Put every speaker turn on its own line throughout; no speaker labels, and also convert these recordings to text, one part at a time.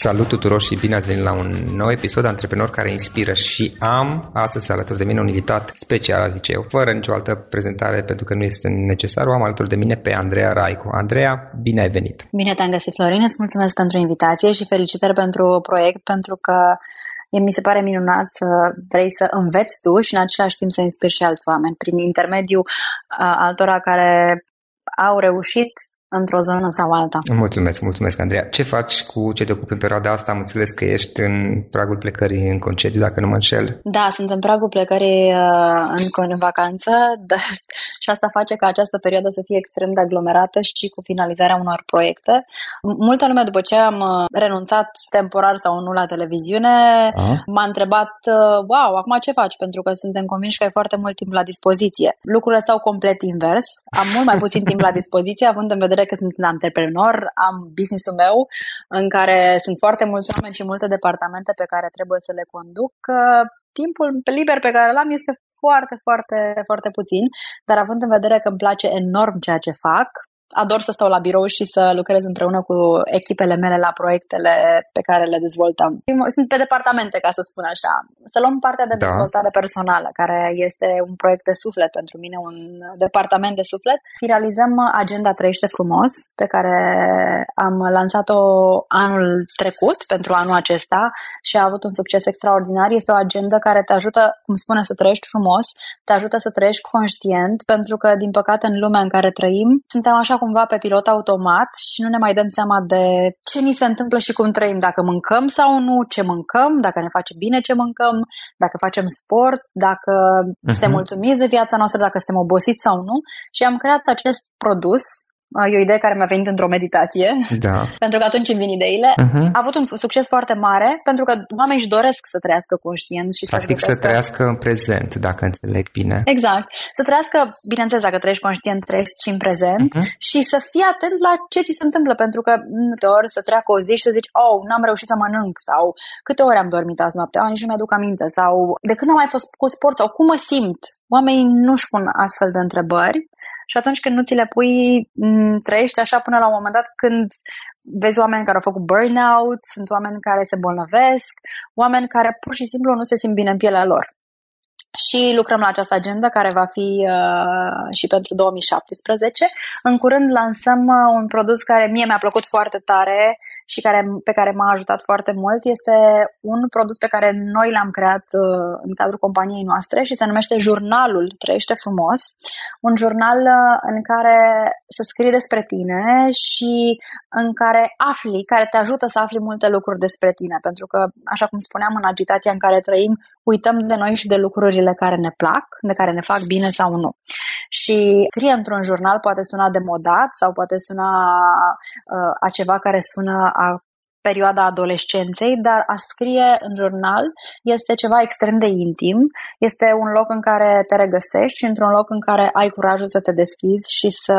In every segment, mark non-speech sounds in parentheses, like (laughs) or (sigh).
Salut tuturor și bine ați venit la un nou episod de Antreprenor care inspiră și am astăzi alături de mine un invitat special, zice eu, fără nicio altă prezentare pentru că nu este necesar, o am alături de mine pe Andreea Raicu. Andreea, bine ai venit!
Bine te-am găsit, Florin, îți mulțumesc pentru invitație și felicitări pentru proiect, pentru că mi se pare minunat să vrei să înveți tu și în același timp să inspiri și alți oameni prin intermediul uh, altora care au reușit într-o zonă sau alta.
Mulțumesc, mulțumesc, Andreea. Ce faci cu ce te ocupi în perioada asta? Am înțeles că ești în pragul plecării în concediu, dacă nu mă înșel.
Da, sunt în pragul plecării uh, în, în vacanță (laughs) dar, și asta face ca această perioadă să fie extrem de aglomerată și cu finalizarea unor proiecte. Multă lume, după ce am uh, renunțat temporar sau nu la televiziune, A? m-a întrebat, uh, wow, acum ce faci? Pentru că suntem convinși că ai foarte mult timp la dispoziție. Lucrurile stau complet invers. Am mult mai puțin timp la dispoziție, având în vedere vedere că sunt un antreprenor, am business-ul meu în care sunt foarte mulți oameni și multe departamente pe care trebuie să le conduc. Timpul liber pe care l-am este foarte, foarte, foarte puțin, dar având în vedere că îmi place enorm ceea ce fac, ador să stau la birou și să lucrez împreună cu echipele mele la proiectele pe care le dezvoltăm. Sunt pe departamente, ca să spun așa. Să luăm partea de da. dezvoltare personală, care este un proiect de suflet pentru mine, un departament de suflet. Finalizăm agenda Trăiește frumos, pe care am lansat-o anul trecut, pentru anul acesta, și a avut un succes extraordinar. Este o agenda care te ajută, cum spune, să trăiești frumos, te ajută să trăiești conștient, pentru că, din păcate, în lumea în care trăim, suntem așa cumva pe pilot automat și nu ne mai dăm seama de ce ni se întâmplă și cum trăim, dacă mâncăm sau nu, ce mâncăm, dacă ne face bine ce mâncăm, dacă facem sport, dacă uh-huh. suntem mulțumiți de viața noastră, dacă suntem obosiți sau nu. Și am creat acest produs E o idee care mi-a venit într-o meditație,
da. (laughs)
pentru că atunci îmi vin ideile. Uh-huh. A avut un succes foarte mare, pentru că oamenii își doresc să trăiască conștient și
Practic să trăiască în prezent, dacă înțeleg bine.
Exact. Să trăiască, bineînțeles, dacă trăiești conștient, trăiești și în prezent uh-huh. și să fii atent la ce ți se întâmplă, pentru că de ori să treacă o zi și să zici, oh, n-am reușit să mănânc, sau câte ore am dormit azi noapte, oh, nici nu mi-aduc aminte, sau de când am mai fost cu sport, sau cum mă simt. Oamenii nu-și pun astfel de întrebări și atunci când nu ți le pui, trăiești așa până la un moment dat când vezi oameni care au făcut burnout, sunt oameni care se bolnăvesc, oameni care pur și simplu nu se simt bine în pielea lor și lucrăm la această agenda care va fi uh, și pentru 2017. În curând lansăm uh, un produs care mie mi-a plăcut foarte tare și care, pe care m-a ajutat foarte mult. Este un produs pe care noi l-am creat uh, în cadrul companiei noastre și se numește Jurnalul Trăiește Frumos. Un jurnal uh, în care să scrii despre tine și în care afli, care te ajută să afli multe lucruri despre tine. Pentru că, așa cum spuneam, în agitația în care trăim, uităm de noi și de lucrurile care ne plac, de care ne fac bine sau nu. Și scrie într-un jurnal poate suna demodat sau poate suna uh, a ceva care sună a perioada adolescenței, dar a scrie în jurnal este ceva extrem de intim, este un loc în care te regăsești și într-un loc în care ai curajul să te deschizi și să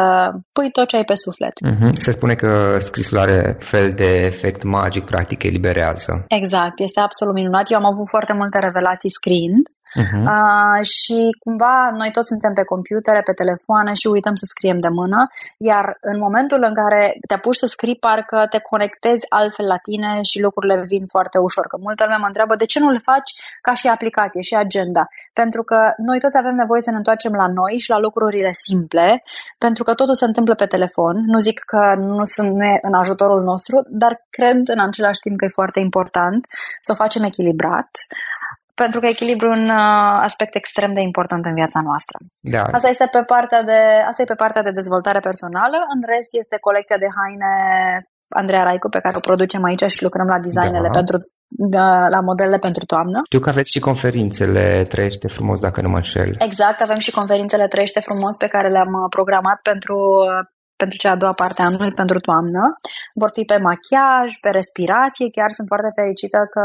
pui tot ce ai pe suflet.
Mm-hmm. Se spune că scrisul are fel de efect magic, practic eliberează.
Exact, este absolut minunat. Eu am avut foarte multe revelații scriind Uh-huh. Uh, și cumva noi toți suntem pe computere, pe telefoane și uităm să scriem de mână, iar în momentul în care te apuci să scrii, parcă te conectezi altfel la tine și lucrurile vin foarte ușor. Că multă lume mă întreabă de ce nu le faci ca și aplicație și agenda. Pentru că noi toți avem nevoie să ne întoarcem la noi și la lucrurile simple, pentru că totul se întâmplă pe telefon. Nu zic că nu sunt în ajutorul nostru, dar cred în același timp că e foarte important să o facem echilibrat pentru că echilibru un uh, aspect extrem de important în viața noastră.
Da.
Asta este pe partea de, asta e pe partea de dezvoltare personală, în rest este colecția de haine Andreea Raicu pe care o producem aici și lucrăm la designele da. pentru da, la modelele pentru toamnă.
Știu că aveți și conferințele Trăiește frumos, dacă nu mă înșel.
Exact, avem și conferințele Trăiește frumos pe care le-am uh, programat pentru pentru cea a doua parte a anului, pentru toamnă. Vor fi pe machiaj, pe respirație. Chiar sunt foarte fericită că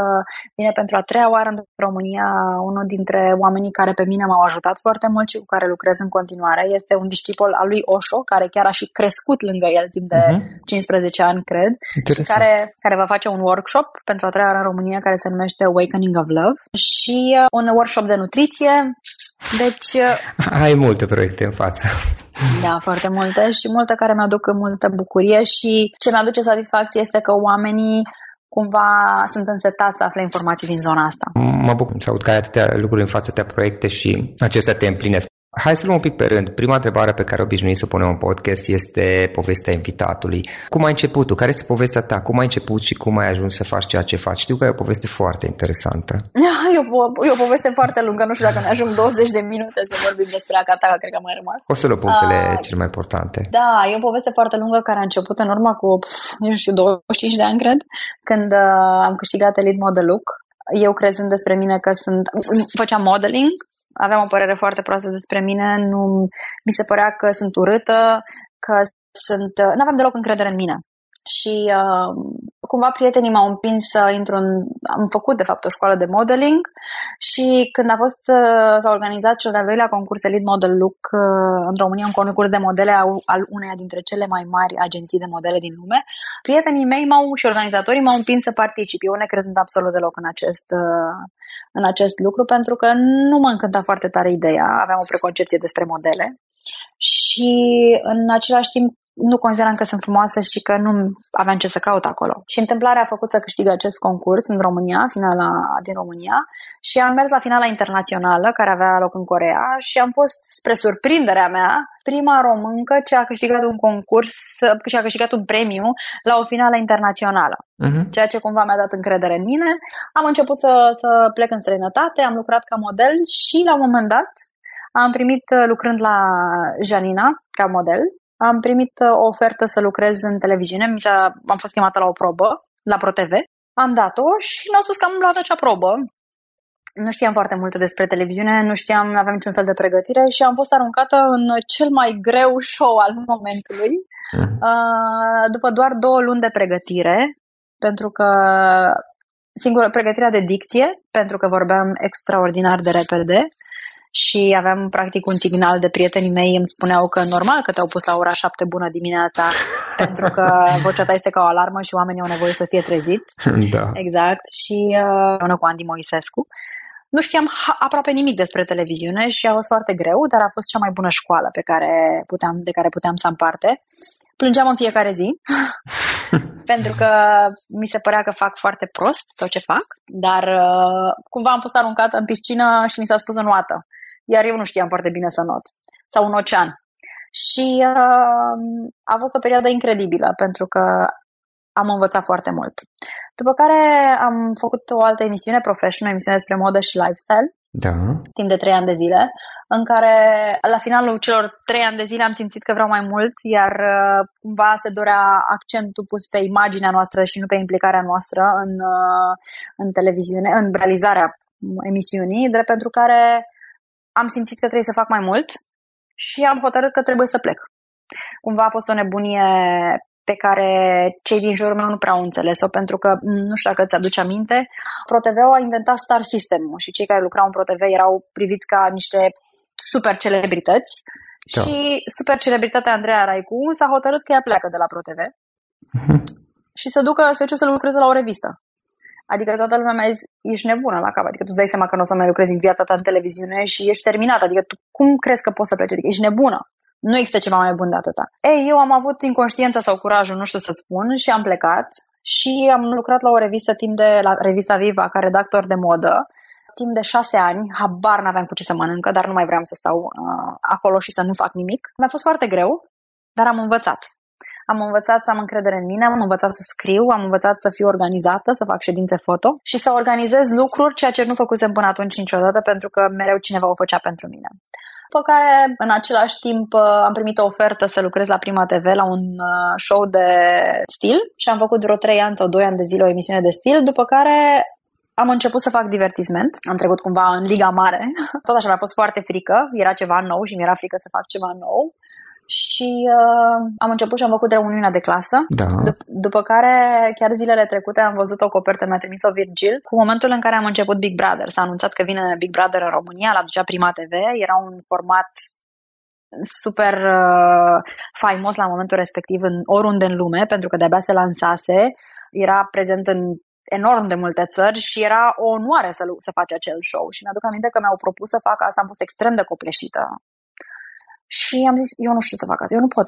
vine pentru a treia oară în România unul dintre oamenii care pe mine m-au ajutat foarte mult și cu care lucrez în continuare. Este un discipol al lui Osho, care chiar a și crescut lângă el timp de uh-huh. Mhm. 15 ani, cred, și care, care va face un workshop pentru a treia oară în România care se numește Awakening of Love și uh, un workshop de nutriție. Deci...
Uh, Ai multe proiecte în față.
Da, foarte multe și multe care mi-aduc multă bucurie și ce mi-aduce satisfacție este că oamenii cumva sunt însetați să afle informații din zona asta.
Mă bucur să aud că ai atâtea lucruri în față, atâtea proiecte și acestea te împlinesc. Hai să luăm un pic pe rând. Prima întrebare pe care obișnuit să o punem în podcast este povestea invitatului. Cum ai început tu? Care este povestea ta? Cum ai început și cum ai ajuns să faci ceea ce faci? Știu că e o poveste foarte interesantă. (laughs)
E o, e o poveste foarte lungă. Nu știu dacă ne ajung 20 de minute să vorbim despre Akata, cred că mai rămas.
O să luăm punctele uh, cele mai importante.
Da, e o poveste foarte lungă care a început în urmă cu, nu știu, 25 de ani, cred, când uh, am câștigat Elite Model Look eu crezând despre mine că sunt... Făceam modeling, aveam o părere foarte proastă despre mine, nu mi se părea că sunt urâtă, că sunt... Nu aveam deloc încredere în mine și uh, cumva prietenii m-au împins să intru în... Am făcut, de fapt, o școală de modeling și când a fost, uh, s-a organizat cel de-al doilea concurs Elite Model Look uh, în România, un concurs de modele al uneia dintre cele mai mari agenții de modele din lume, prietenii mei m-au și organizatorii m-au împins să particip. Eu ne crezând absolut deloc în acest, uh, în acest lucru pentru că nu mă încânta foarte tare ideea, aveam o preconcepție despre modele și în același timp nu consideram că sunt frumoasă și că nu aveam ce să caut acolo. Și întâmplarea a făcut să câștig acest concurs în România, finala din România, și am mers la finala internațională care avea loc în Corea și am fost, spre surprinderea mea, prima româncă ce a câștigat un concurs și a câștigat un premiu la o finală internațională. Uh-huh. Ceea ce cumva mi-a dat încredere în mine. Am început să, să plec în străinătate, am lucrat ca model și la un moment dat am primit lucrând la Janina ca model am primit uh, o ofertă să lucrez în televiziune, mi s-a, am fost chemată la o probă, la ProTV, am dat-o și mi-au spus că am luat acea probă. Nu știam foarte multe despre televiziune, nu știam, nu aveam niciun fel de pregătire și am fost aruncată în cel mai greu show al momentului. Mhm. Uh, după doar două luni de pregătire, pentru că singură pregătirea de dicție, pentru că vorbeam extraordinar de repede, și aveam practic un signal de prietenii mei, îmi spuneau că normal că te-au pus la ora 7 bună dimineața (laughs) pentru că vocea ta este ca o alarmă și oamenii au nevoie să fie treziți. (laughs)
Da.
Exact. Și uh, cu Andy Moisescu. Nu știam aproape nimic despre televiziune și a fost foarte greu, dar a fost cea mai bună școală pe care puteam, de care puteam să am parte. Plângeam în fiecare zi, (laughs) pentru că mi se părea că fac foarte prost tot ce fac, dar uh, cumva am fost aruncată în piscină și mi s-a spus în oată iar eu nu știam foarte bine să not. Sau un ocean. Și uh, a fost o perioadă incredibilă, pentru că am învățat foarte mult. După care am făcut o altă emisiune, Professional, o emisiune despre modă și lifestyle,
da.
timp de trei ani de zile, în care la finalul celor trei ani de zile am simțit că vreau mai mult, iar uh, cumva se dorea accentul pus pe imaginea noastră și nu pe implicarea noastră în, uh, în televiziune, în realizarea emisiunii, drept pentru care am simțit că trebuie să fac mai mult și am hotărât că trebuie să plec. Cumva a fost o nebunie pe care cei din jurul meu nu prea au înțeles-o, pentru că, nu știu dacă îți aduce aminte, ProTV a inventat Star system și cei care lucrau în ProTV erau priviți ca niște super celebrități da. și super celebritatea Andreea Raicu s-a hotărât că ea pleacă de la ProTV uh-huh. și să ducă să duce să lucreze la o revistă. Adică toată lumea mi-a zis, ești nebună la cap, adică tu îți dai seama că nu o să mai lucrezi în viața ta în televiziune și ești terminat, adică tu cum crezi că poți să pleci, adică ești nebună. Nu există ceva mai bun de atâta. Ei, eu am avut inconștiența sau curajul, nu știu să-ți spun, și am plecat și am lucrat la o revistă timp de, la revista Viva, ca redactor de modă, timp de șase ani, habar n-aveam cu ce să mănâncă, dar nu mai vreau să stau uh, acolo și să nu fac nimic. Mi-a fost foarte greu, dar am învățat. Am învățat să am încredere în mine, am învățat să scriu, am învățat să fiu organizată, să fac ședințe foto și să organizez lucruri, ceea ce nu făcusem până atunci niciodată, pentru că mereu cineva o făcea pentru mine. După care, în același timp, am primit o ofertă să lucrez la Prima TV la un uh, show de stil și am făcut vreo 3 ani sau 2 ani de zile o emisiune de stil, după care am început să fac divertisment, am trecut cumva în liga mare, (laughs) tot așa mi-a fost foarte frică, era ceva nou și mi-era frică să fac ceva nou și uh, am început și am făcut reuniunea de clasă.
Da.
Dup- după care, chiar zilele trecute, am văzut o copertă, mi-a trimis-o Virgil, cu momentul în care am început Big Brother. S-a anunțat că vine Big Brother în România, la ducea Prima TV, era un format super uh, faimos la momentul respectiv în oriunde în lume, pentru că de-abia se lansase, era prezent în enorm de multe țări și era o onoare să, să faci acel show. Și mi-aduc aminte că mi-au propus să fac asta, am fost extrem de copleșită și am zis, eu nu știu să fac asta, eu nu pot.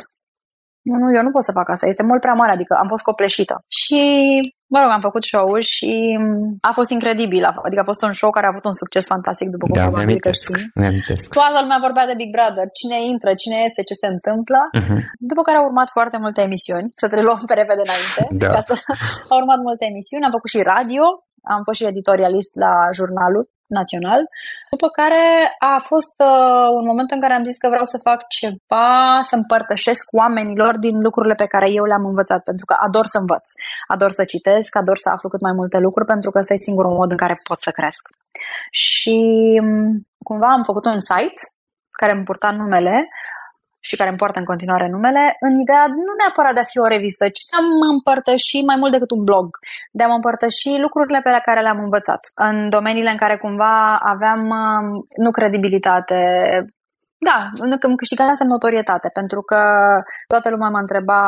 Nu, nu, eu nu pot să fac asta, este mult prea mare, adică am fost copleșită. Și mă rog, am făcut show-ul și a fost incredibil. Adică a fost un show care a avut un succes fantastic, după cum
da,
probabil că știi. Toată lumea vorbea de Big Brother, cine intră, cine este, ce se întâmplă. Uh-huh. După care au urmat foarte multe emisiuni, să te luăm pe repede înainte. (laughs) Da. Ca să... (laughs) au urmat multe emisiuni, am făcut și radio, am fost și editorialist la jurnalul național, după care a fost uh, un moment în care am zis că vreau să fac ceva, să împărtășesc oamenilor din lucrurile pe care eu le-am învățat, pentru că ador să învăț, ador să citesc, ador să aflu cât mai multe lucruri, pentru că ăsta e singurul mod în care pot să cresc. Și um, cumva am făcut un site care îmi purta numele și care îmi poartă în continuare numele, în ideea nu neapărat de a fi o revistă, ci de a mă împărtăși mai mult decât un blog, de a mă împărtăși lucrurile pe care le-am învățat, în domeniile în care cumva aveam um, nu credibilitate, da, îmi câștigasem notorietate, pentru că toată lumea mă întreba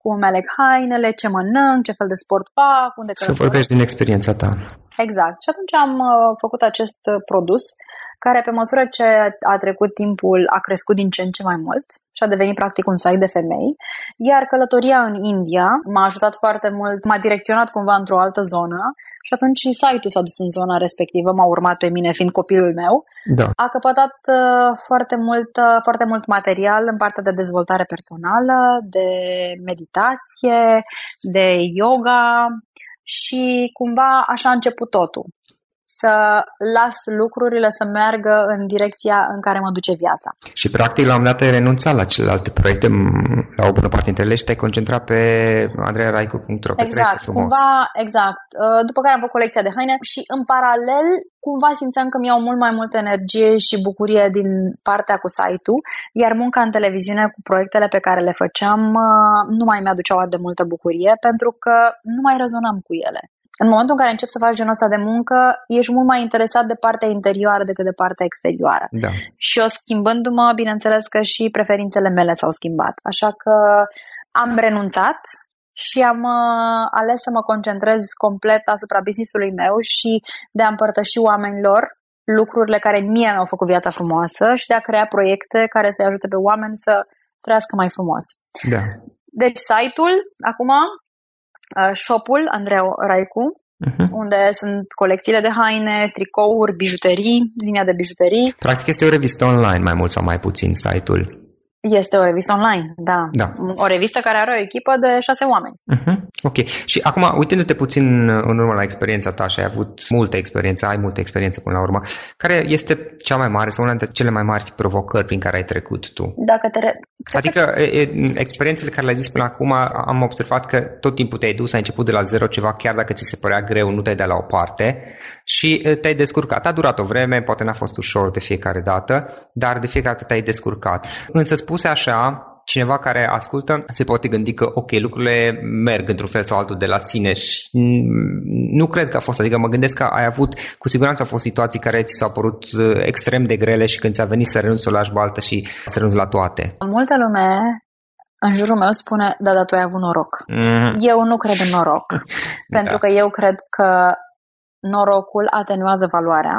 cum îmi aleg hainele, ce mănânc, ce fel de sport fac, unde
Să vorbești din experiența ta.
Exact. Și atunci am uh, făcut acest uh, produs care pe măsură ce a trecut timpul a crescut din ce în ce mai mult și a devenit practic un site de femei, iar călătoria în India m-a ajutat foarte mult, m-a direcționat cumva într-o altă zonă și atunci și site-ul s-a dus în zona respectivă, m-a urmat pe mine fiind copilul meu.
Da.
A căpătat uh, foarte mult, uh, foarte mult material în partea de dezvoltare personală, de meditație, de yoga, și cumva așa a început totul să las lucrurile să meargă în direcția în care mă duce viața.
Și practic la un dat ai renunțat la celelalte proiecte, la o bună parte dintre ele și te-ai concentrat pe andrearaicu.ro
Exact, cumva, exact. Uh, după care am făcut colecția de haine și în paralel cumva simțeam că mi-au mult mai multă energie și bucurie din partea cu site-ul, iar munca în televiziune cu proiectele pe care le făceam uh, nu mai mi-aduceau atât de multă bucurie pentru că nu mai rezonam cu ele în momentul în care începi să faci genul ăsta de muncă, ești mult mai interesat de partea interioară decât de partea exterioară.
Da.
Și eu schimbându-mă, bineînțeles că și preferințele mele s-au schimbat. Așa că am renunțat și am uh, ales să mă concentrez complet asupra businessului meu și de a împărtăși oamenilor lucrurile care mie mi-au făcut viața frumoasă și de a crea proiecte care să-i ajute pe oameni să trăiască mai frumos.
Da.
Deci site-ul, acum, Uh, shop-ul Andrei Raicu, uh-huh. unde sunt colecțiile de haine, tricouri, bijuterii, linia de bijuterii.
Practic este o revistă online, mai mult sau mai puțin, site-ul.
Este o revistă online, da.
da.
O revistă care are o echipă de șase oameni.
Uh-huh. Ok. Și acum, uitându-te puțin în urmă la experiența ta și ai avut multă experiență, ai multă experiență până la urmă, care este cea mai mare sau una dintre cele mai mari provocări prin care ai trecut tu?
Dacă te re-
Adică e, experiențele care le-ai zis până acum, am observat că tot timpul te-ai dus, ai început de la zero ceva, chiar dacă ți se părea greu, nu te-ai dat la o parte și te-ai descurcat. A durat o vreme, poate n-a fost ușor de fiecare dată, dar de fiecare dată te-ai descurcat. Însă spuse așa, cineva care ascultă se poate gândi că, ok, lucrurile merg într-un fel sau altul de la sine și nu cred că a fost. Adică mă gândesc că ai avut, cu siguranță au fost situații care ți s-au părut uh, extrem de grele și când ți-a venit să renunți să o lași baltă și să renunți la toate.
Multă lume în jurul meu spune, da, da, tu ai avut noroc. Mm. Eu nu cred în noroc, (laughs) pentru da. că eu cred că norocul atenuează valoarea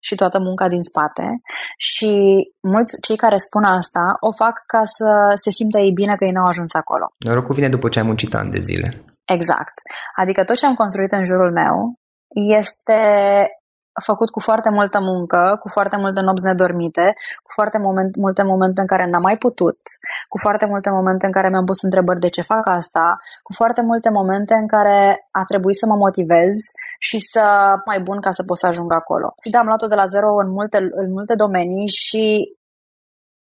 și toată munca din spate și mulți cei care spun asta o fac ca să se simtă ei bine că ei n-au ajuns acolo.
Norocul vine după ce ai muncit ani de zile.
Exact. Adică tot ce am construit în jurul meu este făcut cu foarte multă muncă, cu foarte multe nopți nedormite, cu foarte moment, multe momente în care n-am mai putut, cu foarte multe momente în care mi-am pus întrebări de ce fac asta, cu foarte multe momente în care a trebuit să mă motivez și să mai bun ca să pot să ajung acolo. Și da, am luat-o de la zero în multe, în multe domenii și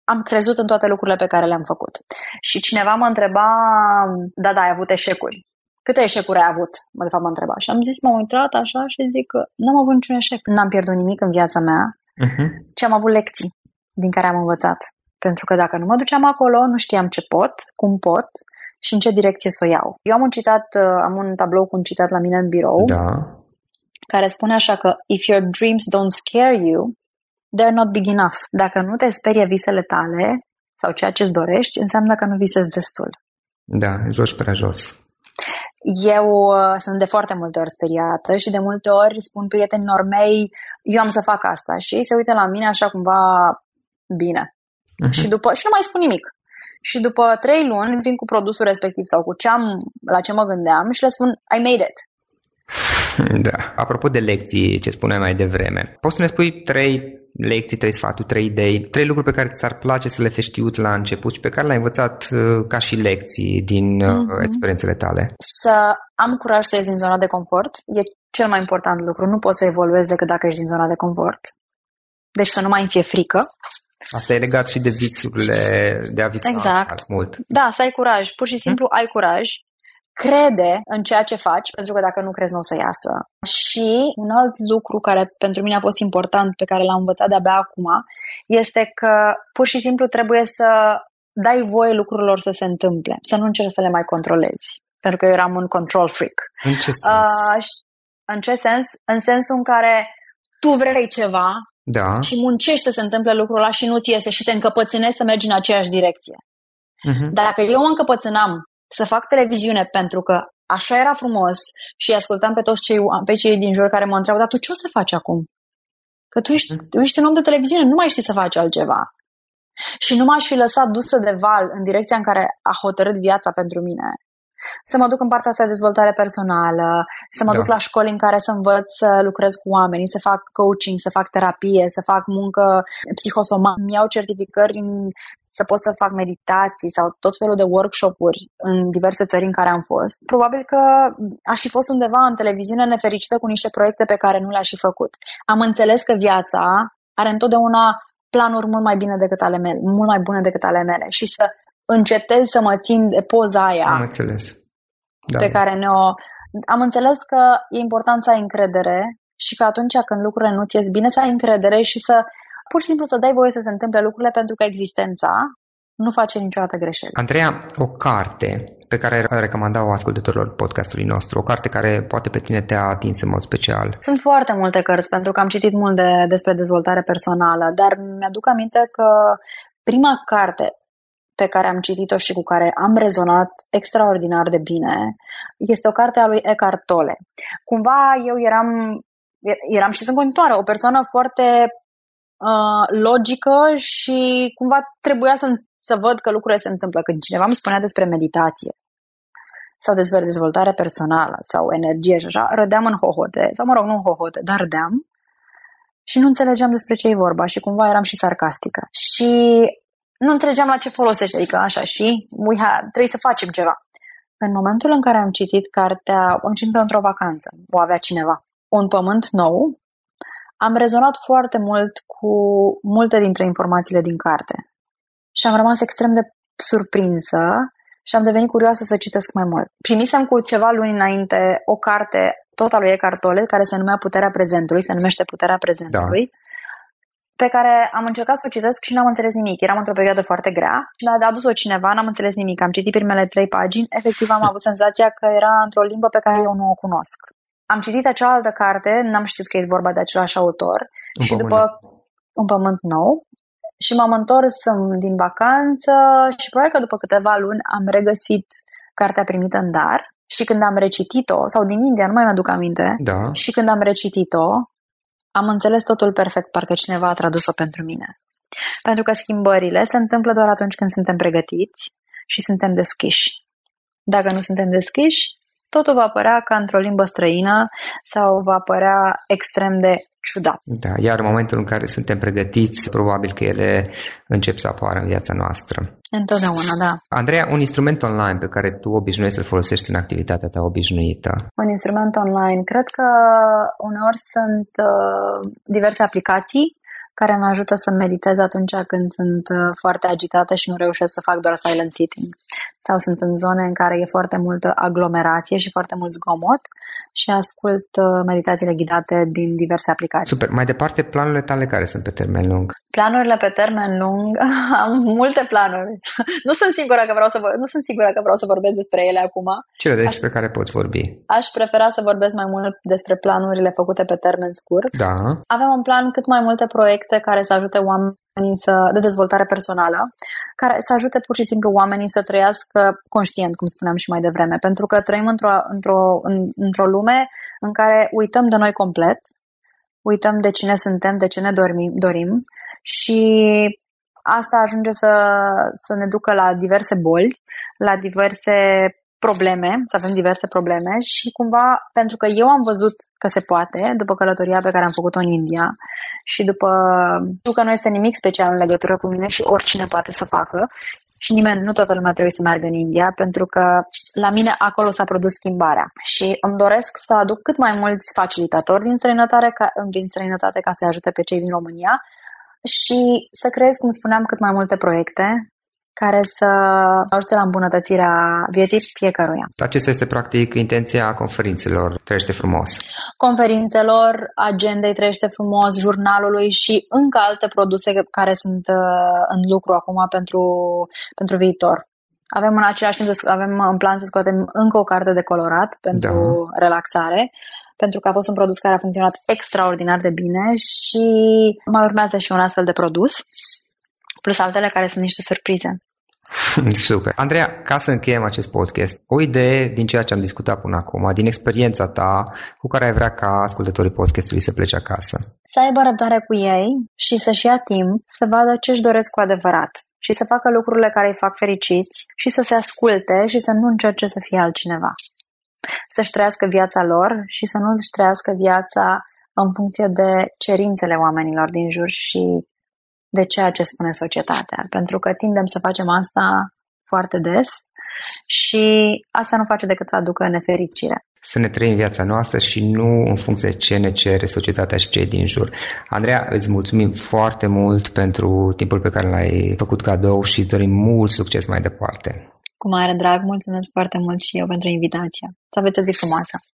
am crezut în toate lucrurile pe care le-am făcut. Și cineva mă întreba, da, da, ai avut eșecuri câte eșecuri ai avut? Mă, de fapt, mă întreba. Și am zis, m-am uitat așa și zic că n-am avut niciun eșec. N-am pierdut nimic în viața mea, uh-huh. ci am avut lecții din care am învățat. Pentru că dacă nu mă duceam acolo, nu știam ce pot, cum pot și în ce direcție să o iau. Eu am un citat, uh, am un tablou cu un citat la mine în birou,
da.
care spune așa că if your dreams don't scare you, they're not big enough. Dacă nu te sperie visele tale sau ceea ce îți dorești, înseamnă că nu visezi destul.
Da, joci prea jos.
Eu uh, sunt de foarte multe ori speriată și de multe ori spun prietenilor mei, eu am să fac asta și ei se uită la mine așa cumva bine. Uh-huh. Și după și nu mai spun nimic. și după trei luni vin cu produsul respectiv sau cu ce am, la ce mă gândeam și le spun I made it. (laughs)
Da. Apropo de lecții, ce spuneai mai devreme, poți să ne spui trei lecții, trei sfaturi, trei idei, trei lucruri pe care ți-ar place să le fi știut la început și pe care le-ai învățat uh, ca și lecții din mm-hmm. experiențele tale?
Să am curaj să ies din zona de confort e cel mai important lucru. Nu poți să evoluezi decât dacă ești din zona de confort. Deci să nu mai îmi fie frică.
Asta e legat și de visurile, de a visa
exact.
mult.
Da, să ai curaj. Pur și simplu hmm? ai curaj crede în ceea ce faci, pentru că dacă nu crezi, nu o să iasă. Și un alt lucru care pentru mine a fost important, pe care l-am învățat de-abia acum, este că pur și simplu trebuie să dai voie lucrurilor să se întâmple, să nu încerci să le mai controlezi. Pentru că eu eram un control freak.
În ce sens? Uh,
în ce sens? În sensul în care tu vrei ceva
da.
și muncești să se întâmple lucrul ăla și nu ți iese și te încăpățânezi să mergi în aceeași direcție. Uh-huh. Dacă eu mă încăpățânam să fac televiziune pentru că așa era frumos și ascultam pe toți cei, pe cei din jur care mă întreabă, dar tu ce o să faci acum? Că tu ești, tu ești un om de televiziune, nu mai știi să faci altceva. Și nu m-aș fi lăsat dusă de val în direcția în care a hotărât viața pentru mine. Să mă duc în partea asta de dezvoltare personală, să mă da. duc la școli în care să învăț să lucrez cu oamenii, să fac coaching, să fac terapie, să fac muncă psihosomatică. Mi-au certificări în să pot să fac meditații sau tot felul de workshop-uri în diverse țări în care am fost. Probabil că aș fi fost undeva în televiziune nefericită cu niște proiecte pe care nu le-aș fi făcut. Am înțeles că viața are întotdeauna planuri mult mai bine decât ale mele, mult mai bune decât ale mele și să încetez să mă țin de poza aia
Am înțeles.
Da. pe care ne-o... Am înțeles că e important să ai încredere și că atunci când lucrurile nu ți ies bine, să ai încredere și să pur și simplu să dai voie să se întâmple lucrurile pentru că existența nu face niciodată greșeli.
Andreea, o carte pe care ai recomanda-o ascultătorilor podcastului nostru, o carte care poate pe tine te-a atins în mod special?
Sunt foarte multe cărți, pentru că am citit mult de, despre dezvoltare personală, dar mi-aduc aminte că prima carte pe care am citit-o și cu care am rezonat extraordinar de bine este o carte a lui Eckhart Tolle. Cumva eu eram, eram și sunt în continuare o persoană foarte uh, logică și cumva trebuia să, să văd că lucrurile se întâmplă. Când cineva îmi spunea despre meditație sau despre dezvoltare personală sau energie și așa, rădeam în hohote, sau mă rog, nu în hohote, dar râdeam și nu înțelegeam despre ce e vorba și cumva eram și sarcastică. Și nu înțelegeam la ce folosește, adică așa, și we have, trebuie să facem ceva. În momentul în care am citit cartea, am citit într-o vacanță, o avea cineva, Un pământ nou, am rezonat foarte mult cu multe dintre informațiile din carte. Și am rămas extrem de surprinsă și am devenit curioasă să citesc mai mult. Primisem cu ceva luni înainte o carte tot a lui Eckhart Tolle, care se numea Puterea prezentului, se numește Puterea prezentului, da. Pe care am încercat să o citesc și n-am înțeles nimic. Eram într-o perioadă foarte grea și mi-a adus-o cineva, n-am înțeles nimic. Am citit primele trei pagini, efectiv am avut senzația că era într-o limbă pe care eu nu o cunosc am citit cealaltă carte, n-am știut că e vorba de același autor
un
și
pământ.
după Un pământ nou și m-am întors din vacanță și probabil că după câteva luni am regăsit cartea primită în dar și când am recitit-o, sau din India, nu mai mi-aduc aminte,
da.
și când am recitit-o, am înțeles totul perfect, parcă cineva a tradus-o pentru mine. Pentru că schimbările se întâmplă doar atunci când suntem pregătiți și suntem deschiși. Dacă nu suntem deschiși, totul va părea ca într-o limbă străină sau va părea extrem de ciudat.
Da, iar în momentul în care suntem pregătiți, probabil că ele încep să apară în viața noastră.
Întotdeauna, da.
Andreea, un instrument online pe care tu obișnuiești să-l folosești în activitatea ta obișnuită?
Un instrument online. Cred că uneori sunt uh, diverse aplicații care mă ajută să meditez atunci când sunt uh, foarte agitată și nu reușesc să fac doar silent sitting. Sau sunt în zone în care e foarte multă aglomerație și foarte mult zgomot și ascult uh, meditațiile ghidate din diverse aplicații.
Super. Mai departe, planurile tale care sunt pe termen lung?
Planurile pe termen lung? (laughs) Am multe planuri. (laughs) nu sunt sigură că vreau să, nu sunt sigură că vreau să vorbesc despre ele acum.
Cele despre aș, care poți vorbi?
Aș prefera să vorbesc mai mult despre planurile făcute pe termen scurt.
Da.
Avem în plan cât mai multe proiecte proiecte care să ajute oamenii să, de dezvoltare personală, care să ajute pur și simplu oamenii să trăiască conștient, cum spuneam și mai devreme, pentru că trăim într-o, într-o, în, într-o lume în care uităm de noi complet, uităm de cine suntem, de ce ne dormim, dorim și asta ajunge să, să ne ducă la diverse boli, la diverse probleme, să avem diverse probleme și cumva, pentru că eu am văzut că se poate, după călătoria pe care am făcut-o în India și după că nu este nimic special în legătură cu mine și oricine poate să facă și nimeni, nu toată lumea trebuie să meargă în India, pentru că la mine acolo s-a produs schimbarea. Și îmi doresc să aduc cât mai mulți facilitatori din străinătate ca, din străinătate ca să ajute pe cei din România și să creez, cum spuneam, cât mai multe proiecte care să ajute la îmbunătățirea vieții fiecăruia.
Acesta este practic intenția conferințelor Trăiește frumos.
Conferințelor, agendei Trăiește frumos, jurnalului și încă alte produse care sunt uh, în lucru acum pentru, pentru viitor. Avem în același timp, avem în plan să scoatem încă o carte de colorat pentru da. relaxare, pentru că a fost un produs care a funcționat extraordinar de bine și mai urmează și un astfel de produs, plus altele care sunt niște surprize. (laughs)
Super. Andreea, ca să încheiem acest podcast, o idee din ceea ce am discutat până acum, din experiența ta cu care ai vrea ca ascultătorii podcastului să plece acasă.
Să aibă răbdare cu ei și să-și ia timp să vadă ce își doresc cu adevărat și să facă lucrurile care îi fac fericiți și să se asculte și să nu încerce să fie altcineva. Să-și trăiască viața lor și să nu își trăiască viața în funcție de cerințele oamenilor din jur și de ceea ce spune societatea, pentru că tindem să facem asta foarte des și asta nu face decât să aducă nefericire.
Să ne trăim viața noastră și nu în funcție de ce ne cere societatea și cei din jur. Andreea, îți mulțumim foarte mult pentru timpul pe care l-ai făcut cadou și îți dorim mult succes mai departe.
Cu mare drag, mulțumesc foarte mult și eu pentru invitație. Să aveți o zi frumoasă!